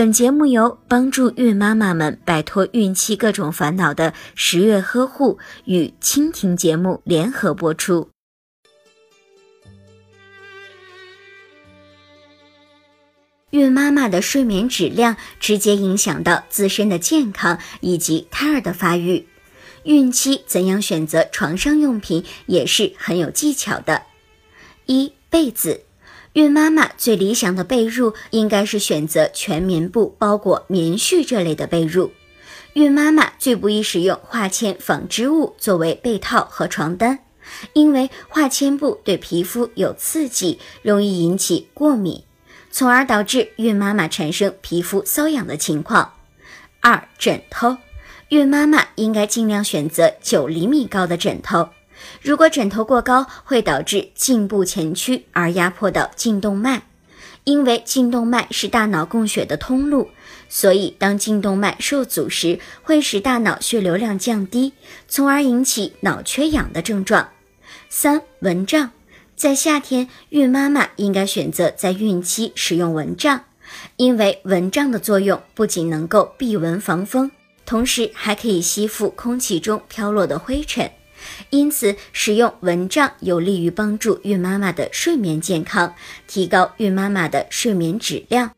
本节目由帮助孕妈妈们摆脱孕期各种烦恼的十月呵护与蜻蜓节目联合播出。孕妈妈的睡眠质量直接影响到自身的健康以及胎儿的发育。孕期怎样选择床上用品也是很有技巧的。一被子。孕妈妈最理想的被褥应该是选择全棉布包裹棉絮这类的被褥。孕妈妈最不宜使用化纤纺织物作为被套和床单，因为化纤布对皮肤有刺激，容易引起过敏，从而导致孕妈妈产生皮肤瘙痒的情况。二、枕头，孕妈妈应该尽量选择九厘米高的枕头。如果枕头过高，会导致颈部前屈而压迫到颈动脉，因为颈动脉是大脑供血的通路，所以当颈动脉受阻时，会使大脑血流量降低，从而引起脑缺氧的症状。三、蚊帐，在夏天，孕妈妈应该选择在孕期使用蚊帐，因为蚊帐的作用不仅能够避蚊防风，同时还可以吸附空气中飘落的灰尘。因此，使用蚊帐有利于帮助孕妈妈的睡眠健康，提高孕妈妈的睡眠质量。